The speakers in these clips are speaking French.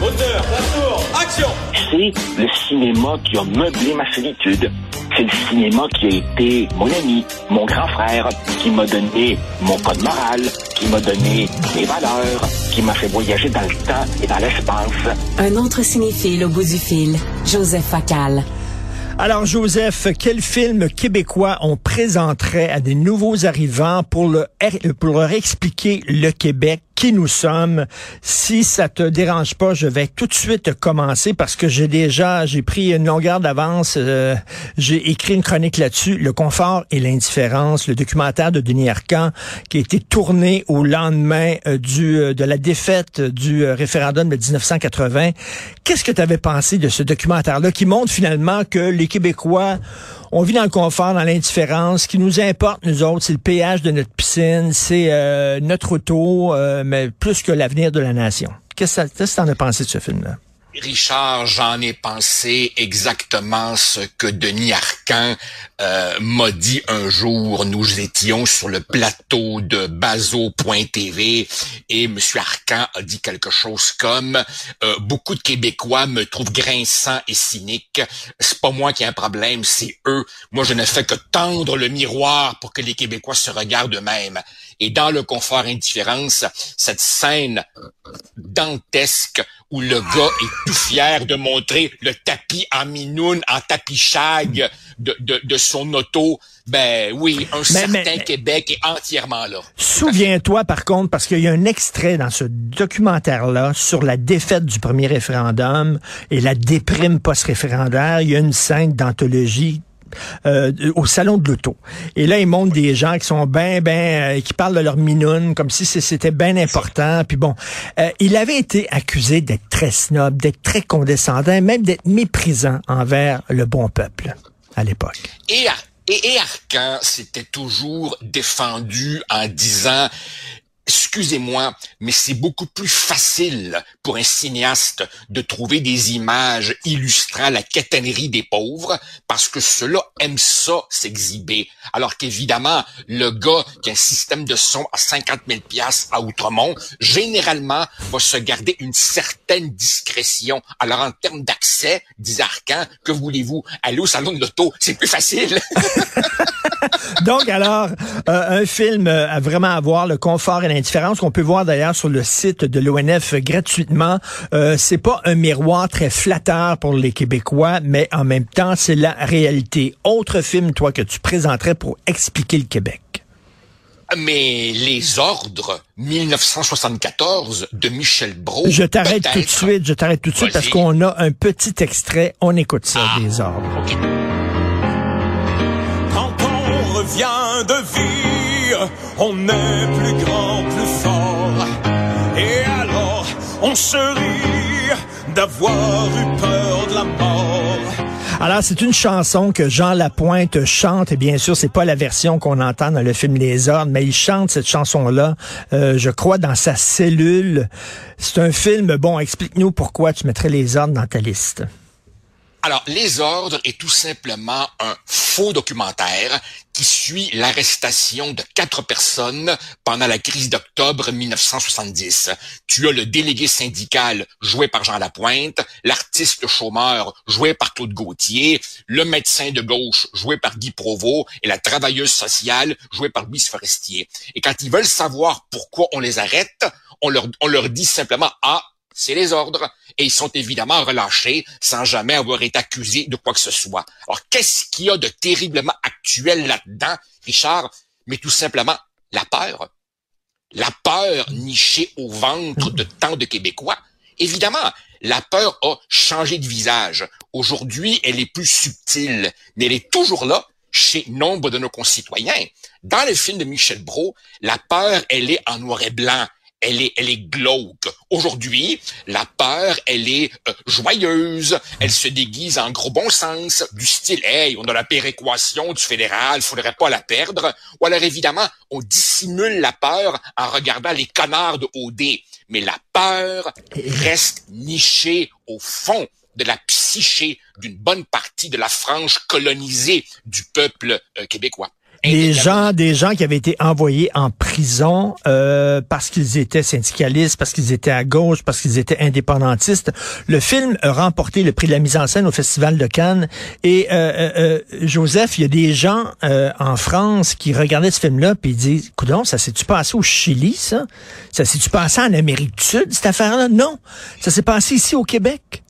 Moteur, action C'est le cinéma qui a meublé ma solitude. C'est le cinéma qui a été mon ami, mon grand frère, qui m'a donné mon code moral, qui m'a donné mes valeurs, qui m'a fait voyager dans le temps et dans l'espace. Un autre cinéphile au bout du fil, Joseph Facal. Alors, Joseph, quel film québécois on présenterait à des nouveaux arrivants pour, le, pour leur expliquer le Québec, qui nous sommes? Si ça te dérange pas, je vais tout de suite commencer parce que j'ai déjà, j'ai pris une longueur d'avance. Euh, j'ai écrit une chronique là-dessus, le confort et l'indifférence, le documentaire de Denis Arcand qui a été tourné au lendemain euh, du euh, de la défaite du référendum de 1980. Qu'est-ce que tu avais pensé de ce documentaire-là qui montre finalement que les Québécois, on vit dans le confort, dans l'indifférence. Ce qui nous importe, nous autres, c'est le péage de notre piscine, c'est euh, notre auto, euh, mais plus que l'avenir de la nation. Qu'est-ce que tu en as pensé de ce film-là? Richard, j'en ai pensé exactement ce que Denis Arcan euh, m'a dit un jour. Nous étions sur le plateau de Bazo.tv et M. Arcan a dit quelque chose comme euh, beaucoup de Québécois me trouvent grinçant et cynique. C'est pas moi qui ai un problème, c'est eux. Moi, je ne fais que tendre le miroir pour que les Québécois se regardent eux-mêmes. Et dans le confort indifférence, cette scène dantesque où le gars est tout fier de montrer le tapis en minoune, en tapis shag de, de, de son auto. Ben oui, un certain Québec est entièrement là. Souviens-toi par contre, parce qu'il y a un extrait dans ce documentaire-là sur la défaite du premier référendum et la déprime post-référendaire. Il y a une scène d'anthologie euh, au salon de l'auto. Et là, ils montrent des gens qui sont ben, ben, euh, qui parlent de leur minoune, comme si c'était bien important. Puis bon, euh, il avait été accusé d'être très snob, d'être très condescendant, même d'être méprisant envers le bon peuple à l'époque. Et, et, et Arcan s'était toujours défendu en disant excusez-moi, mais c'est beaucoup plus facile pour un cinéaste de trouver des images illustrant la catanerie des pauvres parce que ceux-là aiment ça s'exhiber. Alors qu'évidemment, le gars qui a un système de son à 50 000 pièces à Outremont, généralement, va se garder une certaine discrétion. Alors en termes d'accès, dit Arcan, que voulez-vous? Aller au salon de l'auto, c'est plus facile. Donc alors, euh, un film euh, à vraiment avoir le confort et l'indifférence qu'on peut voir d'ailleurs sur le site de l'ONF gratuitement. Euh, c'est pas un miroir très flatteur pour les Québécois, mais en même temps, c'est la réalité. Autre film, toi, que tu présenterais pour expliquer le Québec? Mais les ordres 1974 de Michel Brault. Je t'arrête tout de suite, je t'arrête tout de suite parce qu'on a un petit extrait. On écoute ça, ah, des ordres vient de vie, on est plus grand, plus fort. Et alors, on se rit d'avoir eu peur de la mort. Alors, c'est une chanson que Jean Lapointe chante, et bien sûr, c'est pas la version qu'on entend dans le film Les Ordres, mais il chante cette chanson-là, euh, je crois, dans sa cellule. C'est un film, bon, explique-nous pourquoi tu mettrais Les Ordres dans ta liste. Alors, Les Ordres est tout simplement un faux documentaire qui suit l'arrestation de quatre personnes pendant la crise d'octobre 1970. Tu as le délégué syndical joué par Jean Lapointe, l'artiste chômeur joué par Claude Gauthier, le médecin de gauche joué par Guy Provost et la travailleuse sociale jouée par Louise Forestier. Et quand ils veulent savoir pourquoi on les arrête, on leur, on leur dit simplement, ah, c'est les ordres, et ils sont évidemment relâchés sans jamais avoir été accusés de quoi que ce soit. Alors, qu'est-ce qu'il y a de terriblement actuel là-dedans, Richard? Mais tout simplement la peur. La peur nichée au ventre de tant de Québécois. Évidemment, la peur a changé de visage. Aujourd'hui, elle est plus subtile, mais elle est toujours là chez nombre de nos concitoyens. Dans le film de Michel Brault, la peur, elle est en noir et blanc elle est, elle est glauque. Aujourd'hui, la peur, elle est euh, joyeuse. Elle se déguise en gros bon sens, du style, hey, on a la péréquation du fédéral, faudrait pas la perdre. Ou alors, évidemment, on dissimule la peur en regardant les canards de OD. Mais la peur reste nichée au fond de la psyché d'une bonne partie de la frange colonisée du peuple euh, québécois. Des gens, des gens qui avaient été envoyés en prison euh, parce qu'ils étaient syndicalistes, parce qu'ils étaient à gauche, parce qu'ils étaient indépendantistes. Le film a remporté le prix de la mise en scène au Festival de Cannes. Et euh, euh, Joseph, il y a des gens euh, en France qui regardaient ce film-là puis ils disent, "Coudon, ça s'est-tu passé au Chili, ça? Ça s'est-tu passé en Amérique du Sud, cette affaire-là? Non, ça s'est passé ici au Québec.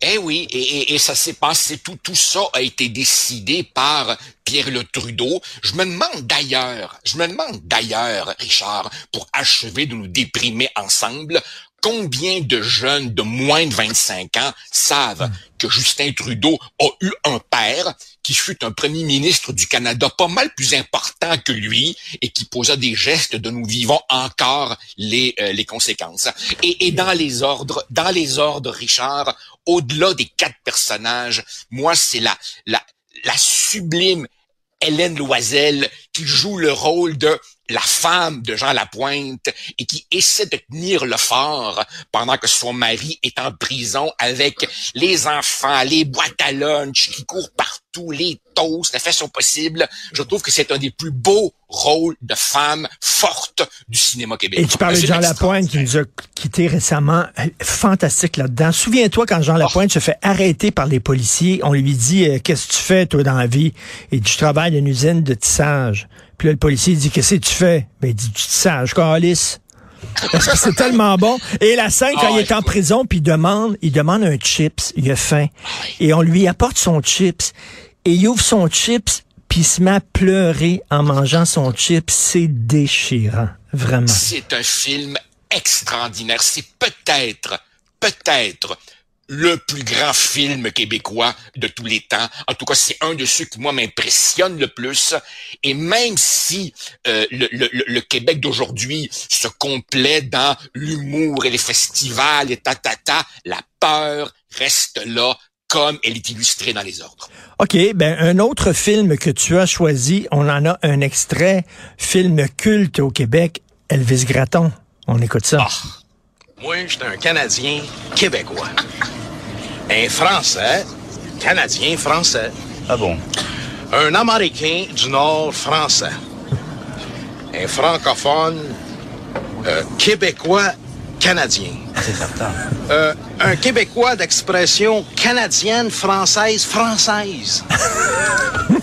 Eh oui, et, et, ça s'est passé, tout, tout ça a été décidé par Pierre Le Trudeau. Je me demande d'ailleurs, je me demande d'ailleurs, Richard, pour achever de nous déprimer ensemble, combien de jeunes de moins de 25 ans savent que Justin Trudeau a eu un père qui fut un premier ministre du Canada pas mal plus important que lui et qui posa des gestes de nous vivons encore les, euh, les conséquences. Et, et dans les ordres, dans les ordres, Richard, au-delà des quatre personnages, moi, c'est la, la, la sublime Hélène Loisel qui joue le rôle de la femme de Jean Lapointe et qui essaie de tenir le fort pendant que son mari est en prison avec les enfants, les boîtes à lunch qui courent partout, les toasts, la façon possible. Je trouve que c'est un des plus beaux rôles de femme forte du cinéma québécois. Et tu parlais de Jean Lapointe qui nous a quitté récemment. Fantastique là-dedans. Souviens-toi quand Jean Lapointe se fait arrêter par les policiers, on lui dit euh, Qu'est-ce que tu fais toi dans la vie? Et tu travailles dans une usine de tissage. Puis là, le policier dit, qu'est-ce que tu fais? Ben, il dit, tu sage, Alice. Parce que c'est tellement bon. Et la scène, quand il est en prison, puis il demande, il demande un chips, il a faim. Et on lui apporte son chips. Et il ouvre son chips, puis il se met à pleurer en mangeant son chips. C'est déchirant, vraiment. C'est un film extraordinaire. C'est peut-être, peut-être le plus grand film québécois de tous les temps. En tout cas, c'est un de ceux qui, moi, m'impressionne le plus. Et même si euh, le, le, le, Québec d'aujourd'hui se complète dans l'humour et les festivals et ta-ta-ta, la peur reste là comme elle est illustrée dans les ordres. OK, ben un autre film que tu as choisi, on en a un extrait, film culte au Québec, Elvis Gratton. On écoute ça. Ah. Moi, j'étais un Canadien québécois. Un Français, Canadien français. Ah bon? Un Américain du Nord français. Un francophone euh, québécois canadien. C'est certain. Euh, un Québécois d'expression canadienne, française, française.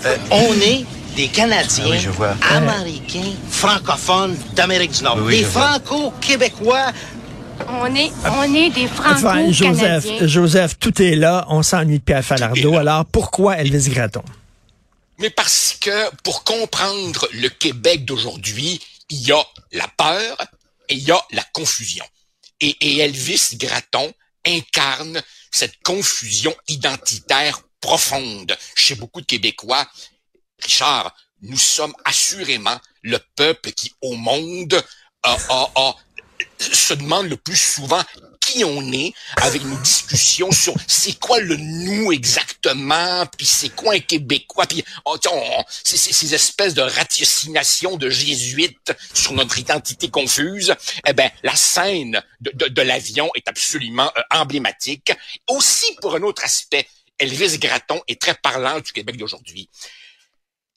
Euh, on est des Canadiens ah américains, francophones d'Amérique du Nord. des Franco-Québécois on est, on est des franco Joseph, Joseph, tout est là. On s'ennuie de Pierre Falardeau. Alors, pourquoi Elvis Gratton? Mais parce que pour comprendre le Québec d'aujourd'hui, il y a la peur et il y a la confusion. Et, et Elvis Gratton incarne cette confusion identitaire profonde chez beaucoup de Québécois. Richard, nous sommes assurément le peuple qui, au monde, a, se demande le plus souvent qui on est, avec une discussion sur c'est quoi le nous exactement, puis c'est quoi un Québécois, puis oh, c'est ces espèces de ratiocination de jésuites sur notre identité confuse. Eh ben, la scène de l'avion est absolument euh, emblématique. Aussi, pour un autre aspect, Elvis Gratton est très parlant du Québec d'aujourd'hui.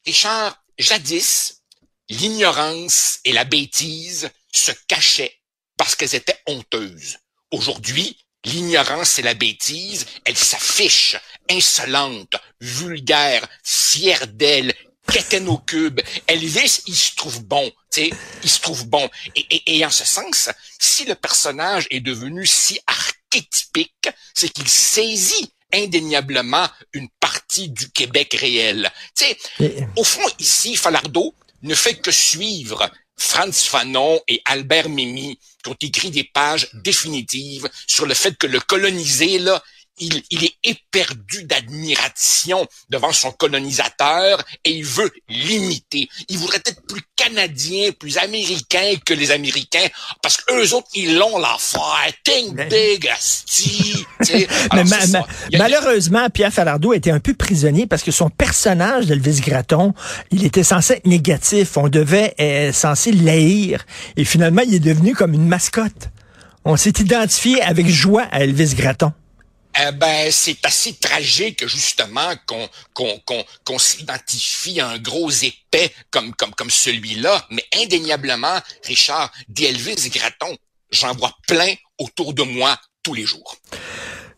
Richard, jadis, l'ignorance et la bêtise se cachaient parce qu'elles étaient honteuses. Aujourd'hui, l'ignorance et la bêtise, elles s'affichent insolentes, vulgaires, fières d'elles, quétaine au cube. Elvis, il se trouve bon, tu sais, il se trouve bon. Et, et, en ce sens, si le personnage est devenu si archétypique, c'est qu'il saisit indéniablement une partie du Québec réel. Tu sais, au fond, ici, Falardeau ne fait que suivre Franz Fanon et Albert Mimi qui ont écrit des pages définitives sur le fait que le colonisé, là, il, il est éperdu d'admiration devant son colonisateur et il veut l'imiter. Il voudrait être plus canadien, plus américain que les Américains parce qu'eux autres, ils l'ont l'affaire. Think big, asti. Mais malheureusement, Pierre Falardeau était un peu prisonnier parce que son personnage d'Elvis Gratton, il était censé être négatif. On devait être censé l'haïr. Et finalement, il est devenu comme une mascotte. On s'est identifié avec joie à Elvis Gratton. Eh ben, c'est assez tragique justement qu'on qu'on qu'on s'identifie à un gros épais comme celui-là, mais indéniablement, Richard, d'Elvis Gratton, j'en vois plein autour de moi tous les jours.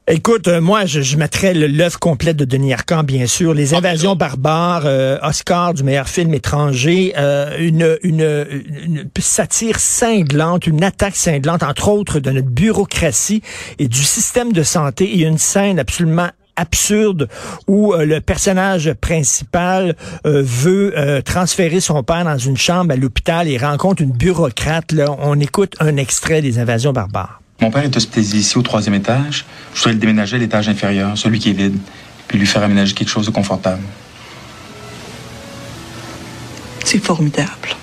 Écoute, euh, moi, je, je mettrais l'œuvre complète de Denis Arcand, bien sûr. Les ah, invasions barbares, euh, Oscar du meilleur film étranger, euh, une, une, une, satire cinglante, une attaque cinglante, entre autres, de notre bureaucratie et du système de santé. Et une scène absolument absurde où le personnage principal veut transférer son père dans une chambre à l'hôpital et rencontre une bureaucrate. Là, on écoute un extrait des invasions barbares. Mon père est hospitalisé ici au troisième étage. Je dois le déménager à l'étage inférieur, celui qui est vide, puis lui faire aménager quelque chose de confortable. C'est formidable.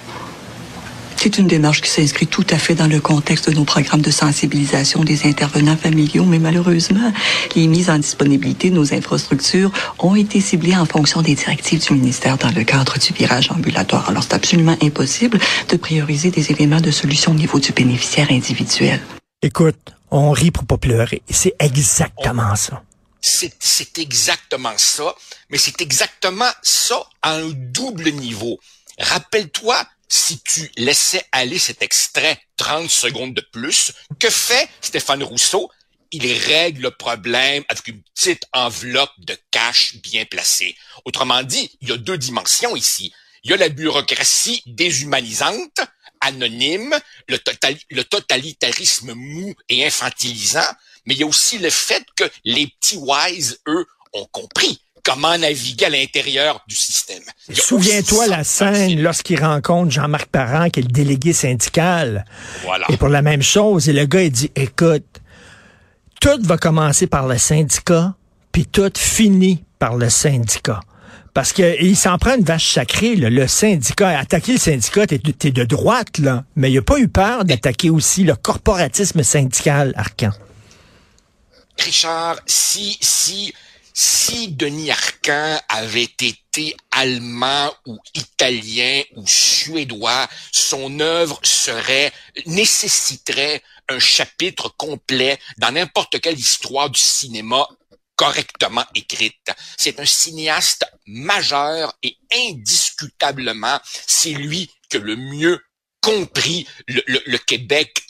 C'est une démarche qui s'inscrit tout à fait dans le contexte de nos programmes de sensibilisation des intervenants familiaux, mais malheureusement, les mises en disponibilité de nos infrastructures ont été ciblées en fonction des directives du ministère dans le cadre du virage ambulatoire. Alors, c'est absolument impossible de prioriser des éléments de solution au niveau du bénéficiaire individuel. Écoute, on rit pour pas pleurer. C'est exactement ça. C'est exactement ça, mais c'est exactement ça à un double niveau. Rappelle-toi, si tu laissais aller cet extrait 30 secondes de plus, que fait Stéphane Rousseau? Il règle le problème avec une petite enveloppe de cash bien placée. Autrement dit, il y a deux dimensions ici. Il y a la bureaucratie déshumanisante anonyme, le, le totalitarisme mou et infantilisant, mais il y a aussi le fait que les petits wise, eux, ont compris comment naviguer à l'intérieur du système. Souviens-toi la scène lorsqu'il rencontre Jean-Marc Parent, qui est le délégué syndical. Voilà. Et pour la même chose, et le gars, il dit, écoute, tout va commencer par le syndicat, puis tout finit par le syndicat. Parce qu'il s'en prend une vache sacrée, le syndicat. Attaquer le syndicat, t'es es de droite, là. Mais il a pas eu peur d'attaquer aussi le corporatisme syndical, Arcan. Richard, si, si, si Denis Arcan avait été allemand ou italien ou suédois, son œuvre serait, nécessiterait un chapitre complet dans n'importe quelle histoire du cinéma correctement écrite. C'est un cinéaste majeur et indiscutablement, c'est lui qui a le mieux compris le, Québec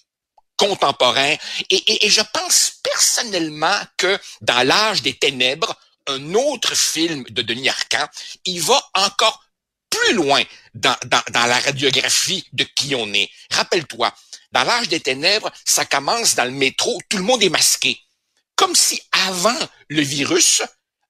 contemporain. Et, je pense personnellement que dans l'âge des ténèbres, un autre film de Denis Arcand, il va encore plus loin dans, dans, dans la radiographie de qui on est. Rappelle-toi, dans l'âge des ténèbres, ça commence dans le métro, tout le monde est masqué comme si avant le virus,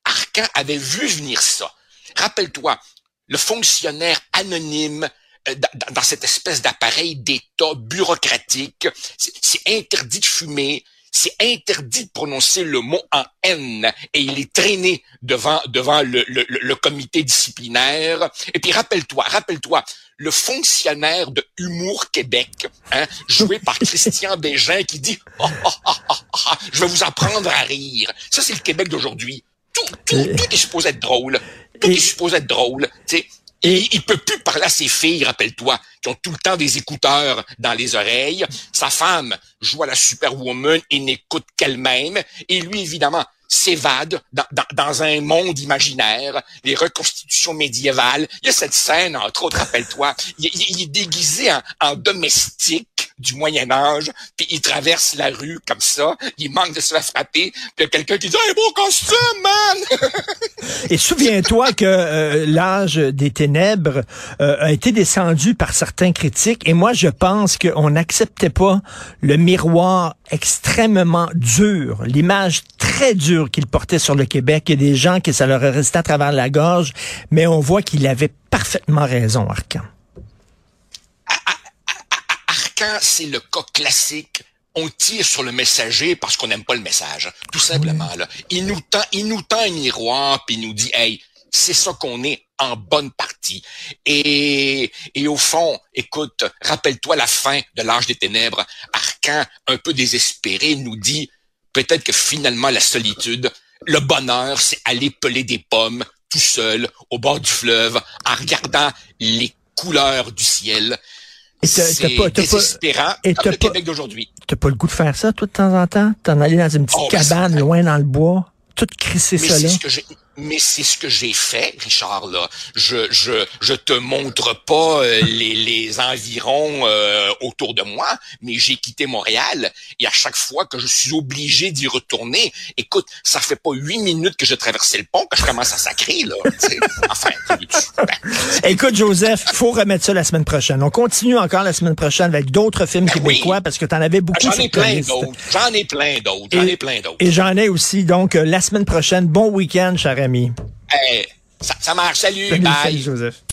Arcan avait vu venir ça. Rappelle-toi, le fonctionnaire anonyme euh, dans cette espèce d'appareil d'État bureaucratique, c'est interdit de fumer, c'est interdit de prononcer le mot en N et il est traîné devant devant le, le, le comité disciplinaire. Et puis rappelle-toi, rappelle-toi, le fonctionnaire de Humour Québec, hein, joué par Christian Bégin, qui dit oh, oh, oh, Je vais vous apprendre à rire. Ça, c'est le Québec d'aujourd'hui. Tout, tout, tout, est supposé être drôle. Tout est supposé être drôle. sais. Et il peut plus parler à ses filles, rappelle-toi, qui ont tout le temps des écouteurs dans les oreilles. Sa femme joue à la superwoman et n'écoute qu'elle-même. Et lui, évidemment, s'évade dans, dans, un monde imaginaire, les reconstitutions médiévales. Il y a cette scène, entre autres, rappelle-toi, il, est déguisé en, domestique du Moyen Âge, puis il traverse la rue comme ça, il manque de se faire frapper, puis il y a quelqu'un qui dit « Hey, beau costume, man! » Et souviens-toi que euh, l'âge des ténèbres euh, a été descendu par certains critiques, et moi je pense qu'on n'acceptait pas le miroir extrêmement dur, l'image très dure qu'il portait sur le Québec. Il y a des gens qui ça leur est resté à travers la gorge, mais on voit qu'il avait parfaitement raison, Arcan. Arcan, c'est le cas classique on tire sur le messager parce qu'on n'aime pas le message. Tout simplement, là. Il nous tend, il nous tend un miroir puis il nous dit, hey, c'est ça qu'on est en bonne partie. Et, et au fond, écoute, rappelle-toi la fin de l'âge des ténèbres. Arcan, un peu désespéré, nous dit peut-être que finalement la solitude, le bonheur, c'est aller peler des pommes tout seul au bord du fleuve en regardant les couleurs du ciel. C'est désespérant et comme le Québec d'aujourd'hui. T'as pas le goût de faire ça, toi, de temps en temps? T'en aller dans une petite oh, cabane, loin dans le bois, tout crisser là? Mais c'est ce que j'ai fait, Richard. Là, je je je te montre pas euh, les, les environs euh, autour de moi, mais j'ai quitté Montréal et à chaque fois que je suis obligé d'y retourner, écoute, ça fait pas huit minutes que je traversais le pont que je commence à sacrer là. enfin, ben, écoute, Joseph, faut remettre ça la semaine prochaine. On continue encore la semaine prochaine avec d'autres films ben québécois parce que tu en avais beaucoup. J'en ai plein d'autres. J'en ai plein d'autres. J'en ai plein d'autres. Et j'en ai aussi. Donc euh, la semaine prochaine, bon week-end, cher Hey, ça, ça marche. Salut. Salut bye. Joseph.